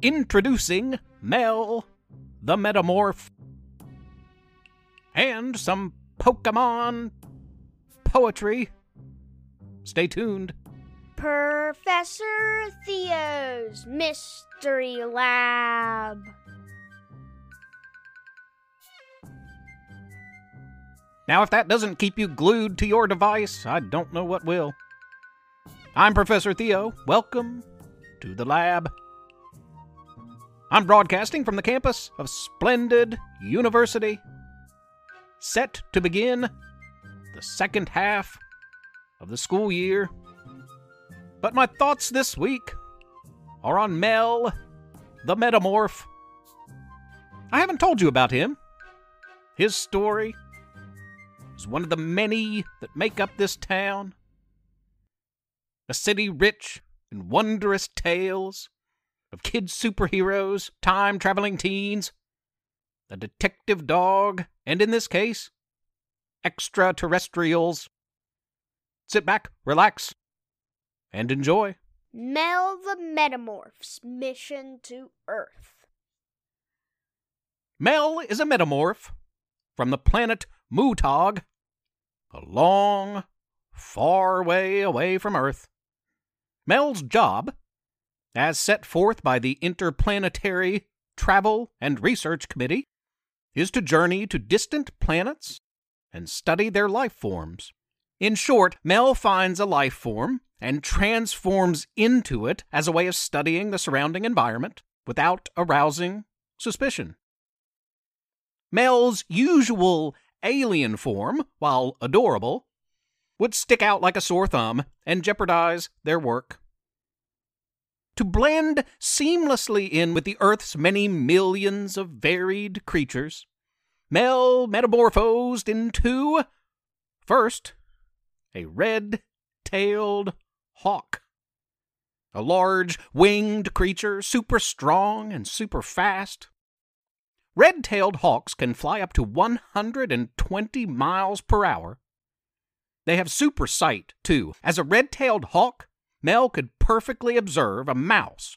Introducing Mel the Metamorph. And some Pokemon poetry. Stay tuned. Professor Theo's Mystery Lab. Now, if that doesn't keep you glued to your device, I don't know what will. I'm Professor Theo. Welcome to the lab. I'm broadcasting from the campus of Splendid University. Set to begin the second half of the school year. But my thoughts this week are on Mel, the Metamorph. I haven't told you about him. His story is one of the many that make up this town. A city rich in wondrous tales of kid superheroes, time traveling teens, a detective dog, and in this case, extraterrestrials. Sit back, relax, and enjoy. Mel the Metamorph's mission to Earth. Mel is a metamorph from the planet Mutog, a long, far way away from Earth. Mel's job, as set forth by the Interplanetary Travel and Research Committee, is to journey to distant planets and study their life forms. In short, Mel finds a life form and transforms into it as a way of studying the surrounding environment without arousing suspicion. Mel's usual alien form, while adorable, would stick out like a sore thumb and jeopardize their work. To blend seamlessly in with the Earth's many millions of varied creatures, Mel metamorphosed into, first, a red tailed hawk. A large winged creature, super strong and super fast. Red tailed hawks can fly up to 120 miles per hour. They have super sight, too. As a red tailed hawk, Mel could perfectly observe a mouse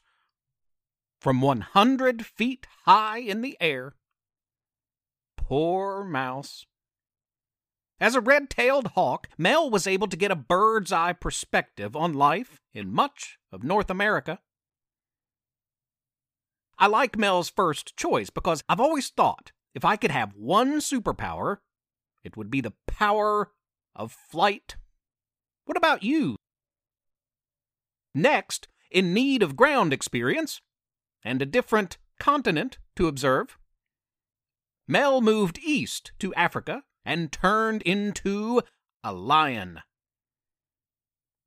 from 100 feet high in the air. Poor mouse. As a red tailed hawk, Mel was able to get a bird's eye perspective on life in much of North America. I like Mel's first choice because I've always thought if I could have one superpower, it would be the power of flight. What about you? Next, in need of ground experience and a different continent to observe, Mel moved east to Africa and turned into a lion.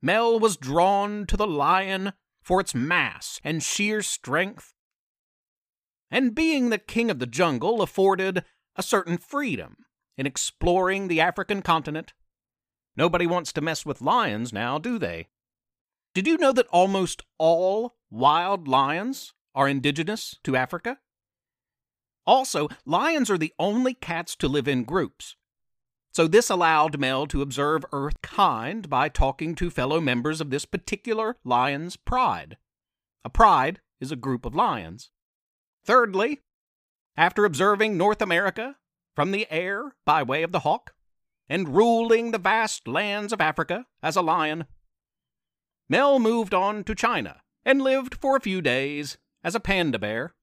Mel was drawn to the lion for its mass and sheer strength, and being the king of the jungle afforded a certain freedom in exploring the African continent. Nobody wants to mess with lions now, do they? Did you know that almost all wild lions are indigenous to Africa? Also, lions are the only cats to live in groups. So this allowed Mel to observe Earth kind by talking to fellow members of this particular lion's pride. A pride is a group of lions. Thirdly, after observing North America from the air by way of the hawk, and ruling the vast lands of Africa as a lion, Mel moved on to China and lived for a few days as a panda bear.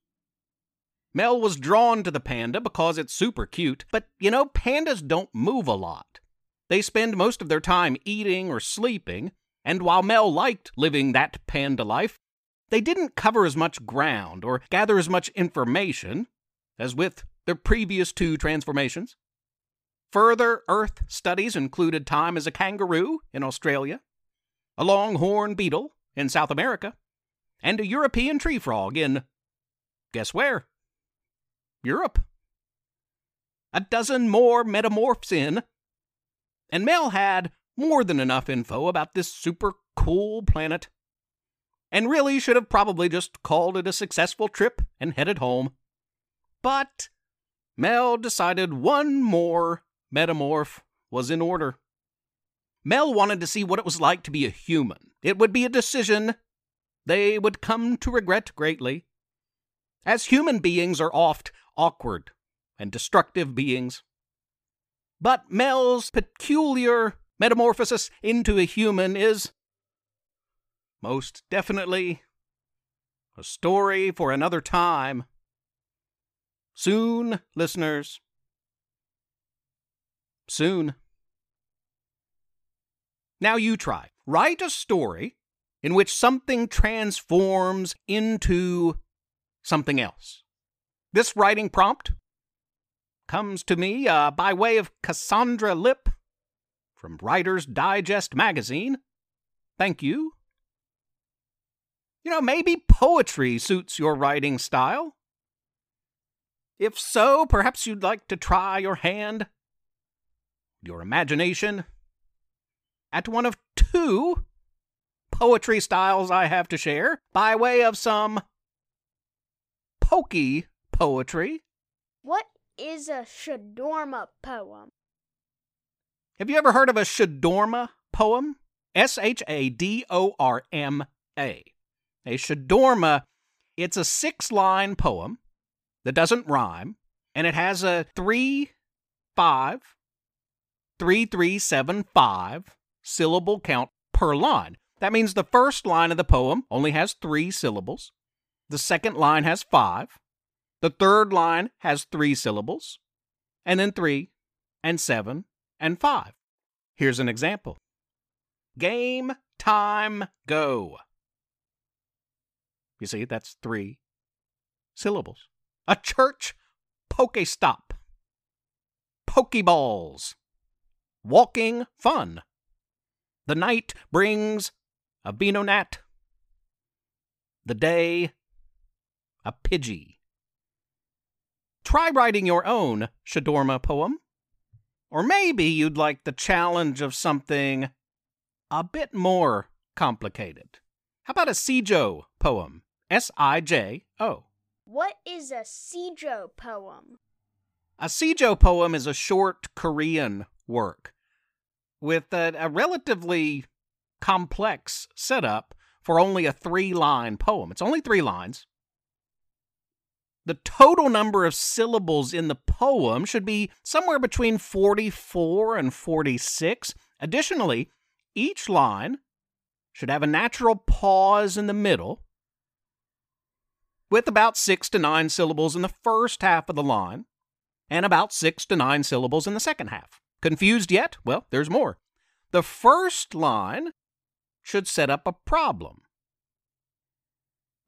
Mel was drawn to the panda because it's super cute, but you know, pandas don't move a lot. They spend most of their time eating or sleeping, and while Mel liked living that panda life, they didn't cover as much ground or gather as much information as with their previous two transformations. Further Earth studies included time as a kangaroo in Australia, a longhorn beetle in South America, and a European tree frog in guess where? Europe. A dozen more metamorphs in, and Mel had more than enough info about this super cool planet, and really should have probably just called it a successful trip and headed home. But Mel decided one more metamorph was in order. Mel wanted to see what it was like to be a human. It would be a decision they would come to regret greatly. as human beings are oft awkward and destructive beings. But Mel's peculiar metamorphosis into a human is most definitely a story for another time. Soon, listeners. Soon. Now you try. Write a story in which something transforms into something else. This writing prompt comes to me uh, by way of Cassandra Lip from Writer's Digest magazine. Thank you. You know, maybe poetry suits your writing style. If so, perhaps you'd like to try your hand, your imagination, at one of two poetry styles I have to share by way of some pokey poetry. What is a Shadorma poem? Have you ever heard of a Shadorma poem? S H A D O R M A. A Shadorma, it's a six line poem that doesn't rhyme, and it has a three, five, three, three, seven, five syllable count per line. That means the first line of the poem only has three syllables. The second line has five. The third line has three syllables. And then three, and seven, and five. Here's an example Game, time, go. You see, that's three syllables. A church Pokestop. Pokeballs. Walking fun. The night brings a Venonat. The day a Pidgey. Try writing your own Shadorma poem. Or maybe you'd like the challenge of something a bit more complicated. How about a Sijo poem? S I J O. What is a Sijo poem? A Sijo poem is a short Korean work with a, a relatively complex setup for only a three line poem. It's only three lines. The total number of syllables in the poem should be somewhere between 44 and 46. Additionally, each line should have a natural pause in the middle with about six to nine syllables in the first half of the line and about six to nine syllables in the second half. Confused yet? Well, there's more. The first line should set up a problem.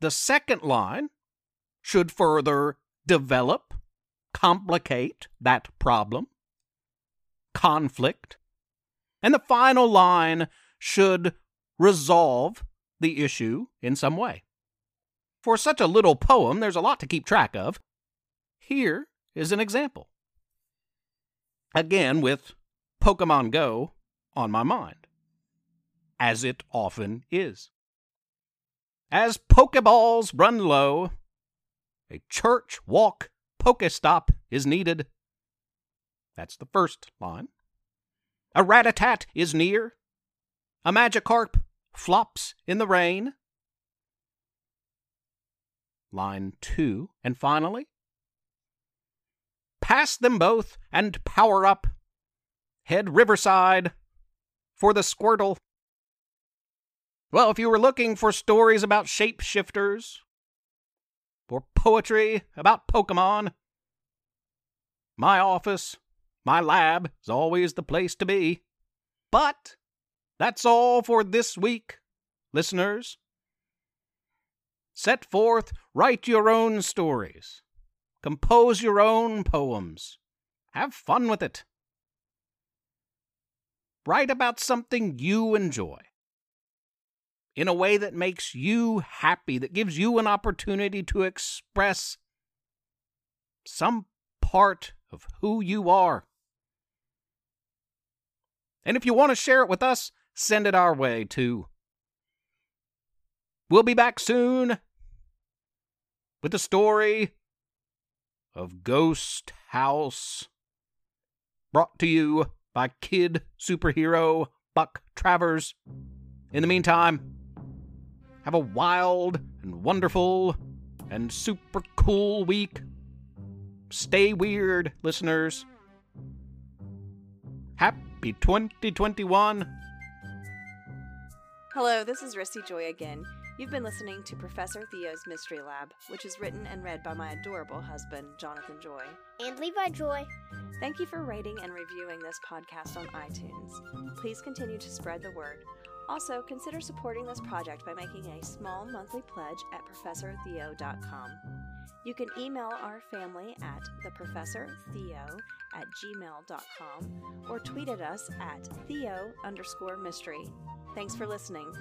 The second line should further develop, complicate that problem, conflict, and the final line should resolve the issue in some way. For such a little poem, there's a lot to keep track of. Here is an example. Again, with Pokemon Go on my mind, as it often is. As Pokeballs run low, a church walk Pokestop is needed. That's the first line. A Rattata is near. A Magikarp flops in the rain. Line two, and finally, pass them both and power up. Head riverside for the Squirtle. Well, if you were looking for stories about shapeshifters or poetry about Pokemon. My office, my lab is always the place to be. But that's all for this week, listeners. Set forth, write your own stories, compose your own poems, have fun with it. Write about something you enjoy in a way that makes you happy, that gives you an opportunity to express some part of who you are. And if you want to share it with us, send it our way too. We'll be back soon with the story of Ghost House, brought to you by kid superhero Buck Travers. In the meantime, have a wild and wonderful and super cool week. Stay weird, listeners. Happy 2021. Hello, this is Risty Joy again. You've been listening to Professor Theo's Mystery Lab, which is written and read by my adorable husband, Jonathan Joy. And Levi Joy. Thank you for rating and reviewing this podcast on iTunes. Please continue to spread the word. Also, consider supporting this project by making a small monthly pledge at ProfessorTheo.com. You can email our family at theprofessortheo at gmail.com or tweet at us at theo underscore mystery. Thanks for listening.